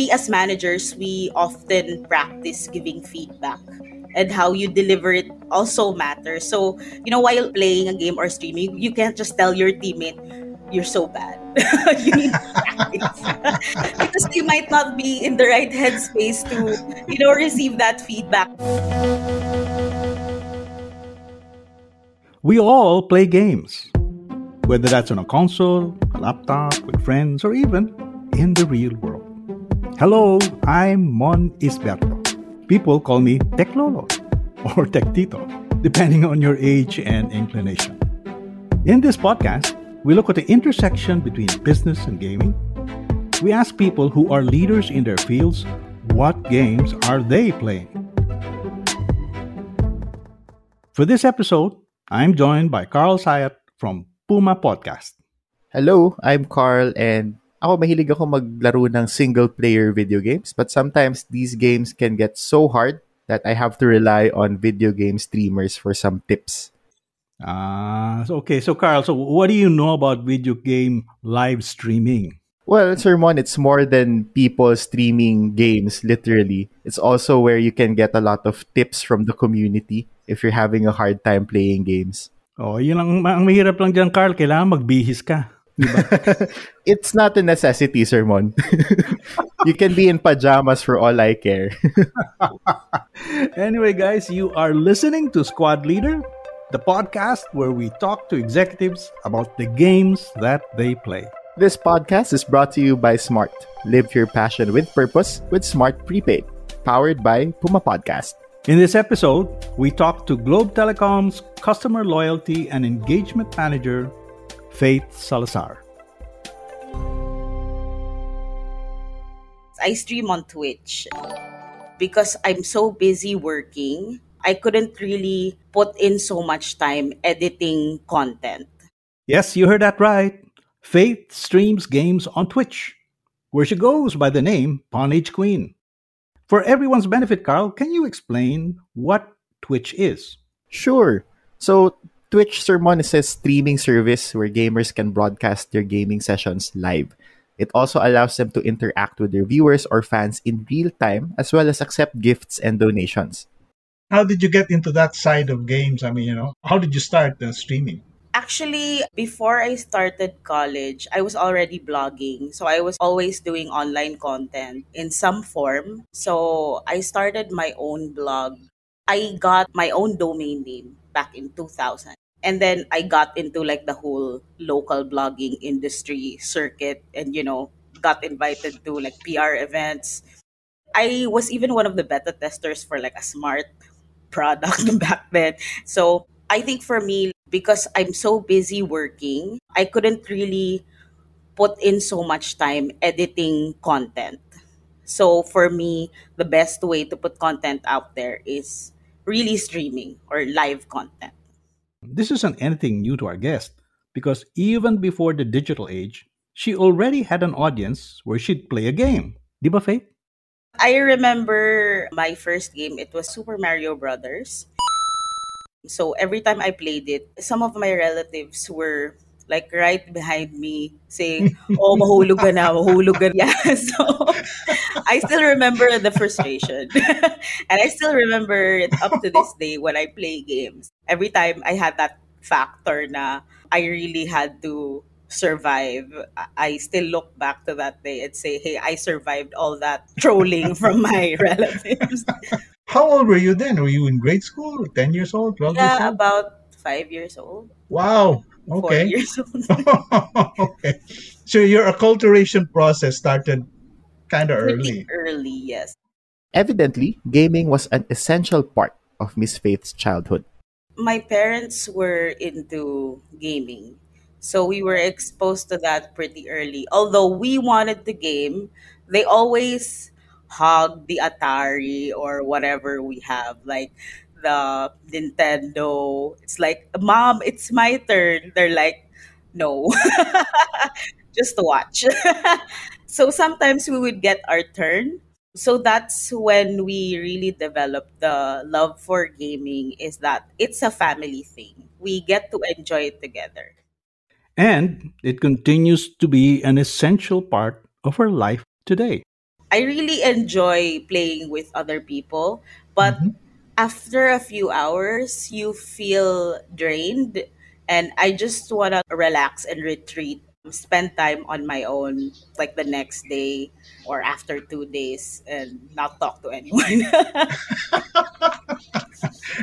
We as managers, we often practice giving feedback and how you deliver it also matters. So, you know, while playing a game or streaming, you can't just tell your teammate, you're so bad. you need practice. because you might not be in the right headspace to, you know, receive that feedback. We all play games, whether that's on a console, a laptop, with friends, or even in the real world. Hello, I'm Mon Isberto. People call me Tech Lolo or Tech Tito, depending on your age and inclination. In this podcast, we look at the intersection between business and gaming. We ask people who are leaders in their fields what games are they playing. For this episode, I'm joined by Carl Sayat from Puma Podcast. Hello, I'm Carl and ako mahilig ako maglaro ng single player video games but sometimes these games can get so hard that I have to rely on video game streamers for some tips. Ah, uh, okay. So, Carl, so what do you know about video game live streaming? Well, Sermon, it's more than people streaming games, literally. It's also where you can get a lot of tips from the community if you're having a hard time playing games. Oh, yun ang, ang mahirap lang dyan, Carl. Kailangan magbihis ka. it's not a necessity, Sir Mon. you can be in pajamas for all I care. anyway, guys, you are listening to Squad Leader, the podcast where we talk to executives about the games that they play. This podcast is brought to you by Smart. Live your passion with purpose with Smart Prepaid, powered by Puma Podcast. In this episode, we talk to Globe Telecom's customer loyalty and engagement manager, Faith Salazar. I stream on Twitch because I'm so busy working. I couldn't really put in so much time editing content. Yes, you heard that right. Faith streams games on Twitch, where she goes by the name Pwnage Queen. For everyone's benefit, Carl, can you explain what Twitch is? Sure. So, Twitch Sir Mon is a streaming service where gamers can broadcast their gaming sessions live. It also allows them to interact with their viewers or fans in real time, as well as accept gifts and donations. How did you get into that side of games? I mean, you know, how did you start uh, streaming? Actually, before I started college, I was already blogging. So I was always doing online content in some form. So I started my own blog. I got my own domain name back in 2000 and then I got into like the whole local blogging industry circuit and you know got invited to like PR events. I was even one of the beta testers for like a smart product back then. So I think for me because I'm so busy working, I couldn't really put in so much time editing content. So for me, the best way to put content out there is really streaming or live content. This isn't anything new to our guest, because even before the digital age, she already had an audience where she'd play a game. Di ba, Faith? I remember my first game, it was Super Mario Brothers. So every time I played it, some of my relatives were like right behind me saying, oh, mahulog ka na, mahulog ka na. Yeah, so I still remember the frustration. and I still remember it up to this day when I play games. Every time I had that factor na I really had to survive. I still look back to that day and say, hey, I survived all that trolling from my relatives. How old were you then? Were you in grade school? 10 years old? 12 yeah, years old? about five years old. Wow. Okay. Four years old. okay. So your acculturation process started kind of early. Early, yes. Evidently, gaming was an essential part of Miss Faith's childhood. My parents were into gaming. So we were exposed to that pretty early. Although we wanted to game, they always hog the Atari or whatever we have, like the Nintendo. It's like, Mom, it's my turn. They're like, no, just watch. so sometimes we would get our turn. So that's when we really developed the love for gaming is that it's a family thing. We get to enjoy it together. And it continues to be an essential part of our life today. I really enjoy playing with other people, but Mhm. After a few hours, you feel drained, and I just want to relax and retreat, spend time on my own, like the next day or after two days, and not talk to anyone.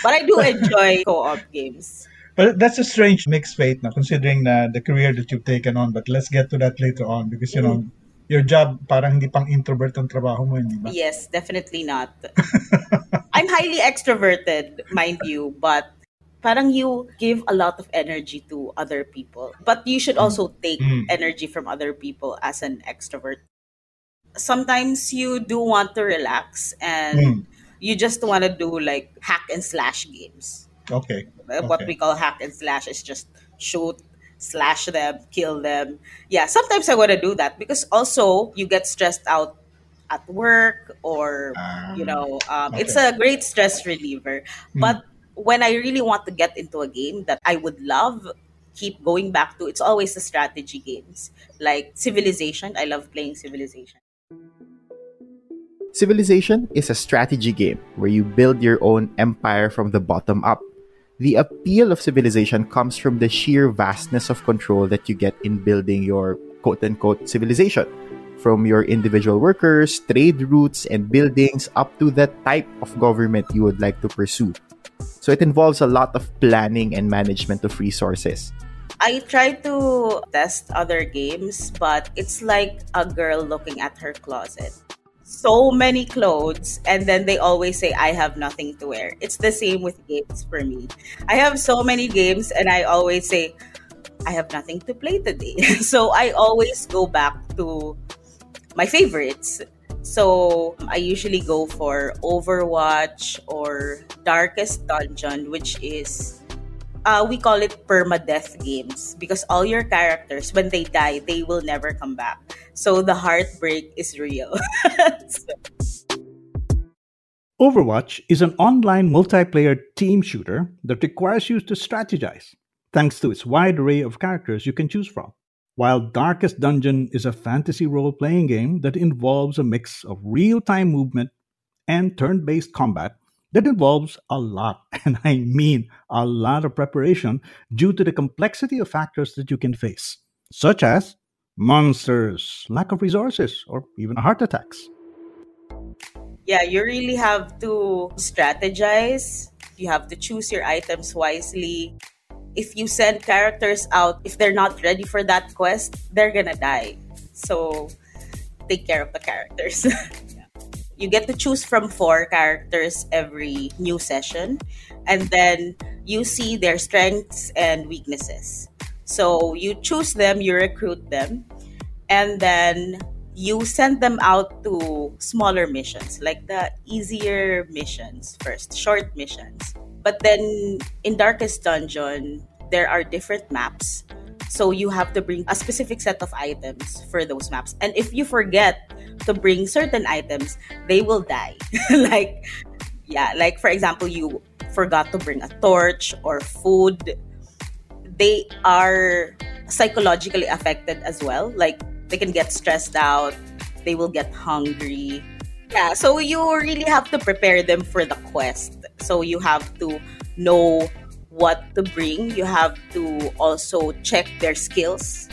but I do enjoy co op games. But that's a strange mixed fate now, considering na the career that you've taken on. But let's get to that later on because, you know, mm. your job parang hindi pang introvert ang trabaho mo, eh, hindi ba? Yes, definitely not. I'm highly extroverted, mind you, but parang you give a lot of energy to other people. But you should also take Mm. energy from other people as an extrovert. Sometimes you do want to relax and Mm. you just want to do like hack and slash games. Okay. Uh, What Okay. we call hack and slash is just shoot, slash them, kill them. Yeah, sometimes I want to do that because also you get stressed out at work or Ah, you know um, it's a great stress reliever Mm. but when i really want to get into a game that i would love keep going back to it's always the strategy games like civilization i love playing civilization Civilization is a strategy game where you build your own empire from the bottom up. The appeal of Civilization comes from the sheer vastness of control that you get in building your quote unquote civilization. From your individual workers, trade routes, and buildings up to the type of government you would like to pursue. So it involves a lot of planning and management of resources. i try to test other games but it's like a girl looking at her closet so many clothes and then they always say i have nothing to wear it's the same with games for me i have so many games and i always say i have nothing to play today so i always go back to my favorites. So i usually go for overwatch or darkest dungeon which is uh, we call it permadeath games because all your characters when they die they will never come back. So the heartbreak is real. Overwatch is an online multiplayer team shooter that requires you to strategize, thanks to its wide array of characters you can choose from. While Darkest Dungeon is a fantasy role playing game that involves a mix of real time movement and turn based combat that involves a lot, and I mean a lot of preparation due to the complexity of factors that you can face, such as monsters, lack of resources, or even heart attacks. yeah you really have to strategize you have to choose your items wisely if you send characters out if they're not ready for that quest they're gonna die. So take care of the characters. You get to choose from four characters every new session and then you see their strengths and weaknesses. So you choose them you recruit them and then you send them out to smaller missions like the easier missions first short missions but then in darkest dungeon there are different maps. So you have to bring a specific set of items for those maps. And if you forget to bring certain items they will die. Like yeah like for example you forgot to bring a torch or food. They are psychologically affected as well. Like they can get stressed out. They will get hungry. Yeah so you really have to prepare them for the quest so you have to know what to bring you have to also check their skills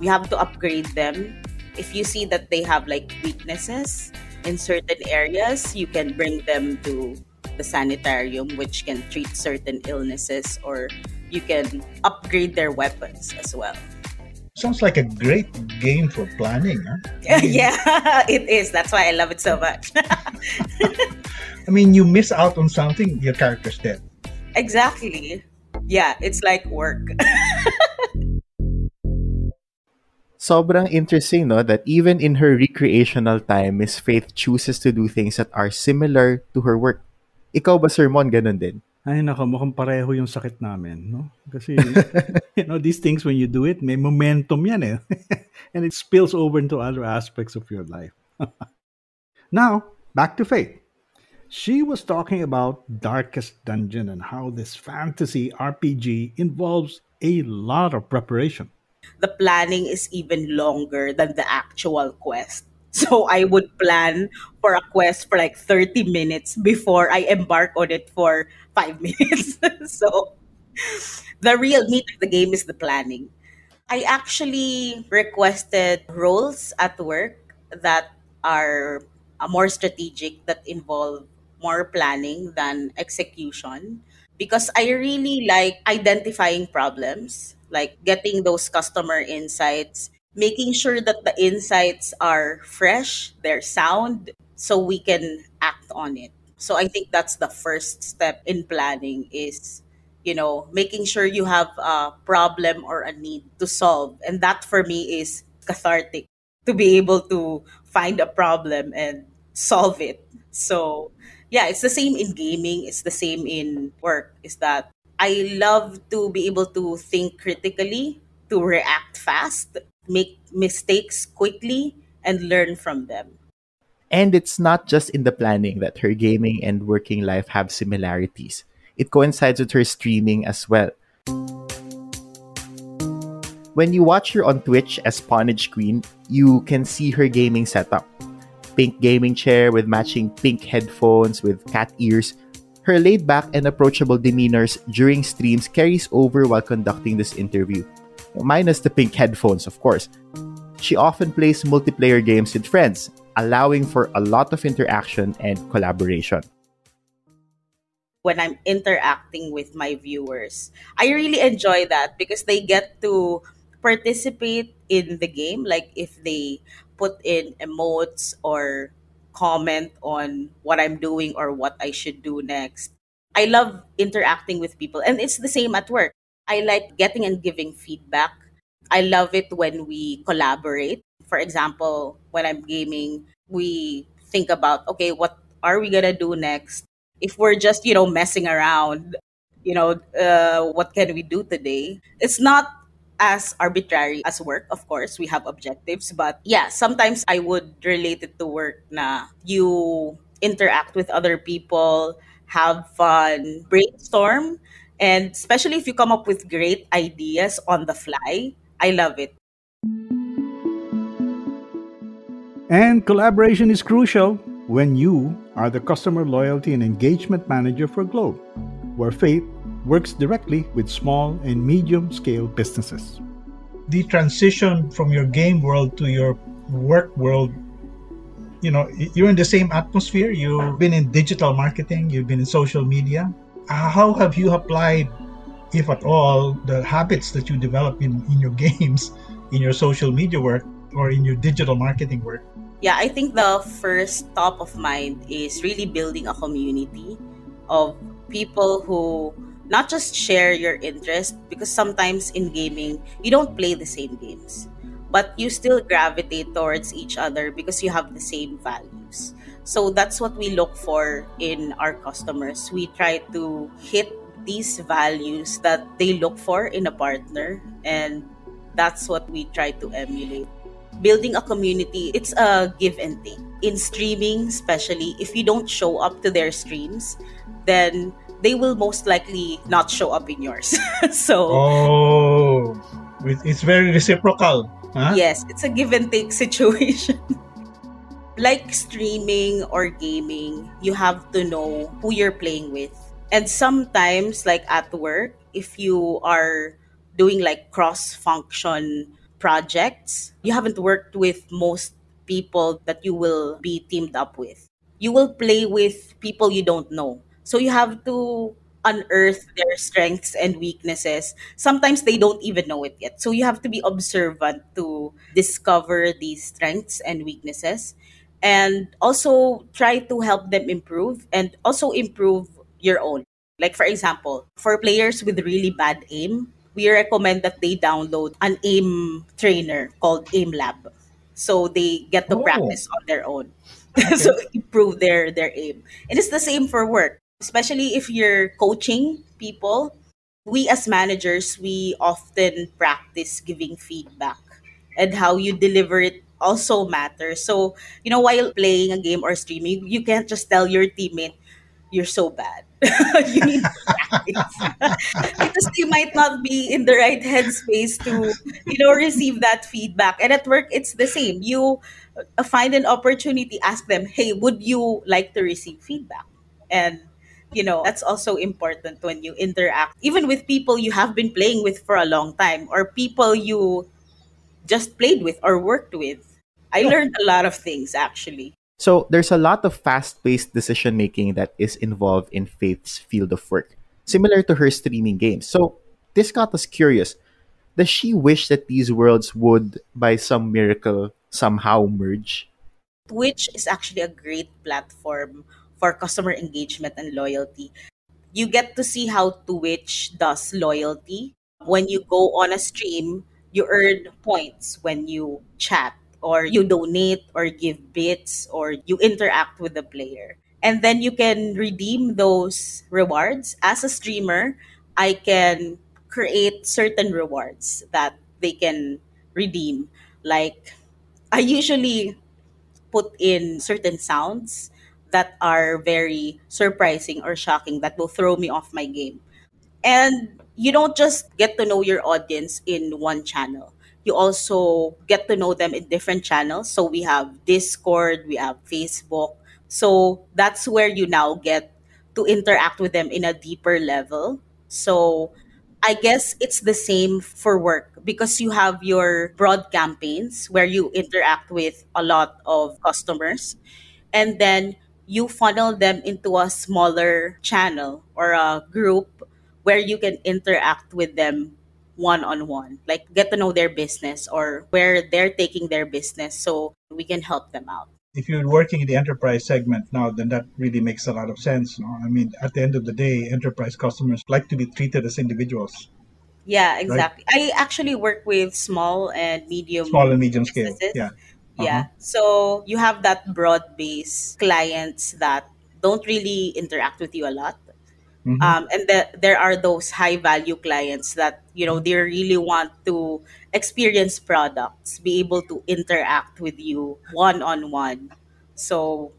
you have to upgrade them if you see that they have like weaknesses in certain areas you can bring them to the sanitarium which can treat certain illnesses or you can upgrade their weapons as well Sounds like a great game for planning, huh? yeah, it is. That's why I love it so much. I mean, you miss out on something, your character's dead. Exactly. Yeah, it's like work. Sobrang interesting, no? That even in her recreational time, Miss Faith chooses to do things that are similar to her work. Ikaw ba, Sir Mon, ganun din? Ay, nako, mukhang pareho yung sakit namin, no? Kasi, you know, these things, when you do it, may momentum yan eh. and it spills over into other aspects of your life. now, back to Faith. She was talking about Darkest Dungeon and how this fantasy RPG involves a lot of preparation the planning is even longer than the actual quest. So I would plan for a quest for like 30 minutes before I embark on it for five minutes. so the real meat of the game is the planning. I actually requested roles at work that are more strategic, that involve more planning than execution, because I really like identifying problems like getting those customer insights, making sure that the insights are fresh, they're sound, so we can act on it. So I think that's the first step in planning is you know making sure you have a problem or a need to solve and that for me is cathartic to be able to find a problem and solve it so yeah it's the same in gaming it's the same in work is that I love to be able to think critically, to react fast, make mistakes quickly, and learn from them. And it's not just in the planning that her gaming and working life have similarities. It coincides with her streaming as well. When you watch her on Twitch as Pwnage Queen, you can see her gaming setup. Pink gaming chair with matching pink headphones with cat ears her laid back and approachable demeanors during streams carries over while conducting this interview, minus the pink headphones, of course. She often plays multiplayer games with friends, allowing for a lot of interaction and collaboration. When I'm interacting with my viewers, I really enjoy that because they get to participate in the game. Like if they put in emotes or comment on what I'm doing or what I should do next. I love interacting with people, and it's the same at work. I like getting and giving feedback. I love it when we collaborate. For example, when I'm gaming, we think about okay, what are we gonna do next? If we're just you know messing around, you know, uh, what can we do today? It's not as arbitrary as work. Of course, we have objectives, but yeah, sometimes I would relate it to work na you interact with other people, have fun, brainstorm, and especially if you come up with great ideas on the fly, I love it. And collaboration is crucial when you are the customer loyalty and engagement manager for Globe, where Faith works directly with small and medium scale businesses. The transition from your game world to your work world, you know, you're in the same atmosphere. You've been in digital marketing, you've been in social media. Uh, how have you applied, if at all, the habits that you develop in, in your games, in your social media work, or in your digital marketing work? Yeah, I think the first top of mind is really building a community of people who not just share your interest because sometimes in gaming you don't play the same games. But you still gravitate towards each other because you have the same values. So that's what we look for in our customers. We try to hit these values that they look for in a partner and that's what we try to emulate. Building a community it's a give and take. In streaming especially if you don't show up to their streams then they will most likely not show up in yours. so Oh, it's very reciprocal. Huh? Yes, it's a give and take situation. like streaming or gaming, you have to know who you're playing with. And sometimes like at work, if you are doing like cross function projects, you haven't worked with most people that you will be teamed up with. You will play with people you don't know so you have to unearth their strengths and weaknesses. Sometimes they don't even know it yet. So you have to be observant to discover these strengths and weaknesses. and also try to help them improve and also improve your own. Like, for example, for players with really bad aim, we recommend that they download an aim trainer called Aim Lab. So they get to Oh. practice on their own. so improve their their aim. And it's the same for work, especially if you're coaching people. We as managers, we often practice giving feedback and how you deliver it also matters. So, you know, while playing a game or streaming, you can't just tell your teammate you're so bad. you need practice. because they might not be in the right headspace to, you know, receive that feedback. And at work, it's the same. You uh, find an opportunity, ask them, hey, would you like to receive feedback? And you know that's also important when you interact even with people you have been playing with for a long time or people you just played with or worked with i learned a lot of things actually So there's a lot of fast-paced decision making that is involved in Faith's field of work, similar to her streaming games. So this got us curious. Does she wish that these worlds would, by some miracle, somehow merge? Twitch is actually a great platform for customer engagement and loyalty. You get to see how Twitch does loyalty. When you go on a stream, you earn points when you chat or you donate or give bits or you interact with the player. And then you can redeem those rewards. As a streamer, I can create certain rewards that they can redeem. Like I usually put in certain sounds that are very surprising or shocking that will throw me off my game. And you don't just get to know your audience in one channel. You also get to know them in different channels. So we have Discord, we have Facebook. So that's where you now get to interact with them in a deeper level. So I guess it's the same for work because you have your broad campaigns where you interact with a lot of customers and then you funnel them into a smaller channel or a group where you can interact with them one on one like get to know their business or where they're taking their business so we can help them out if you're working in the enterprise segment now, then that really makes a lot of sense. No? I mean, at the end of the day, enterprise customers like to be treated as individuals, yeah exactly i actually work with small and medium small and medium scale. businesses. Yeah. Yeah. So you have that broad base clients that don't really interact with you a lot. Mhm. Um, and the, there are those high value clients that, you know, they really want to experience products, be able to interact with you one on one. So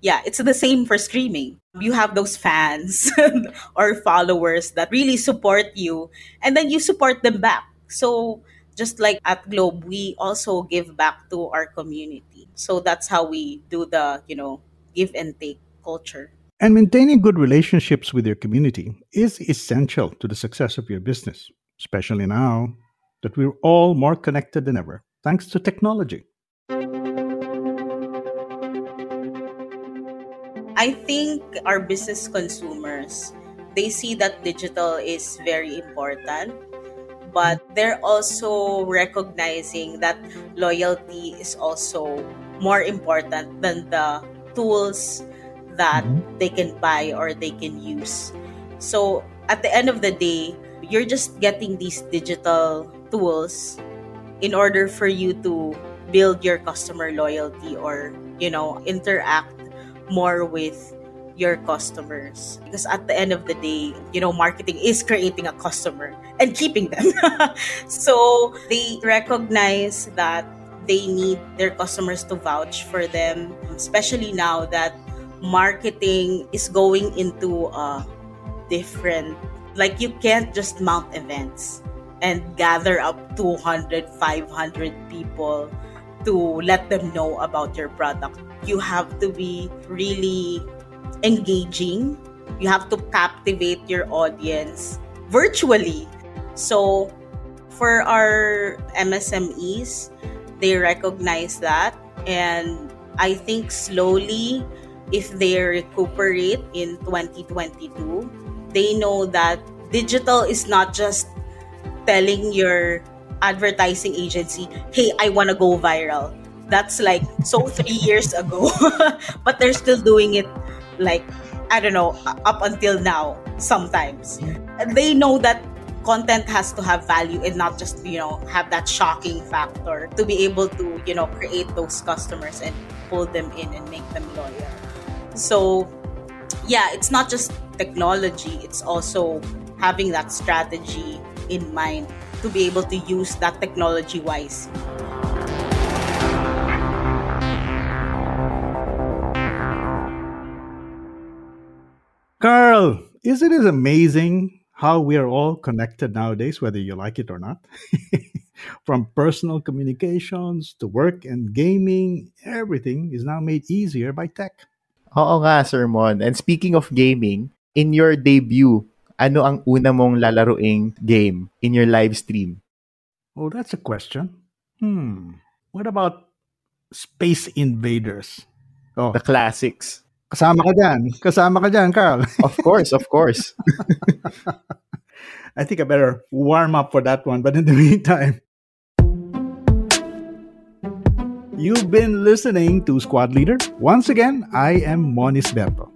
yeah, it's the same for streaming. You have those fans or followers that really support you, and then you support them back. So, just like at Globe, we also give back to our community. So, that's how we do the, you know, give and take culture. And maintaining good relationships with your community is essential to the success of your business, especially now that we're all more connected than ever thanks to technology. I think our business consumers, they see that digital is very important, but they're also recognizing that loyalty is also more important than the tools that Mhm. they can buy or they can use. So at the end of the day, you're just getting these digital tools in order for you to build your customer loyalty or, you know, interact more with your customers. Because at the end of the day you know marketing is creating a customer and keeping them. So they recognize that they need their customers to vouch for them especially now that marketing is going into a different like you can't just mount events and gather up 200 500 people to let them know about your product. You have to be really engaging you have to captivate your audience virtually. So for our msmes they recognize that. And i think slowly if they recuperate in 2022 they know that digital is not just telling your advertising agency hey i want to go viral. That's like so three years ago, but they're still doing it like I don't know up until now. Sometimes. They know that content has to have value and not just you know have that shocking factor to be able to you know create those customers and pull them in and make them loyal. So yeah it's not just technology it's also having that strategy in mind to be able to use that technology wise Carl, isn't it amazing how we are all connected nowadays, whether you like it or not? From personal communications to work and gaming, everything is now made easier by tech. Oo nga, Sir Mon. And speaking of gaming, in your debut, ano ang una mong lalaruing game in your live stream? Oh, that's a question. Hmm. What about Space Invaders? Oh, The classics. Kasama ka dyan. Kasama ka dyan, Carl. Of course, of course. I think I better warm up for that one. But in the meantime, you've been listening to Squad Leader. Once again, I am Mon Isberto.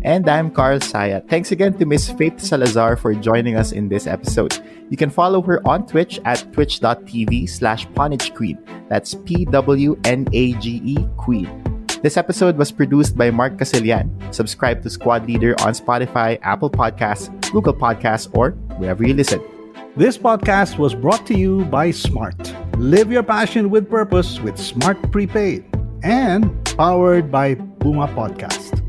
And I'm Carl Saya. Thanks again to Miss Faith Salazar for joining us in this episode. You can follow her on Twitch at twitch.tv slash Queen. That's P-W-N-A-G-E Queen. This episode was produced by Mark Casilian. Subscribe to Squad Leader on Spotify, Apple Podcasts, Google Podcasts, or wherever you listen. This podcast was brought to you by Smart. Live your passion with purpose with Smart Prepaid and powered by Puma Podcast.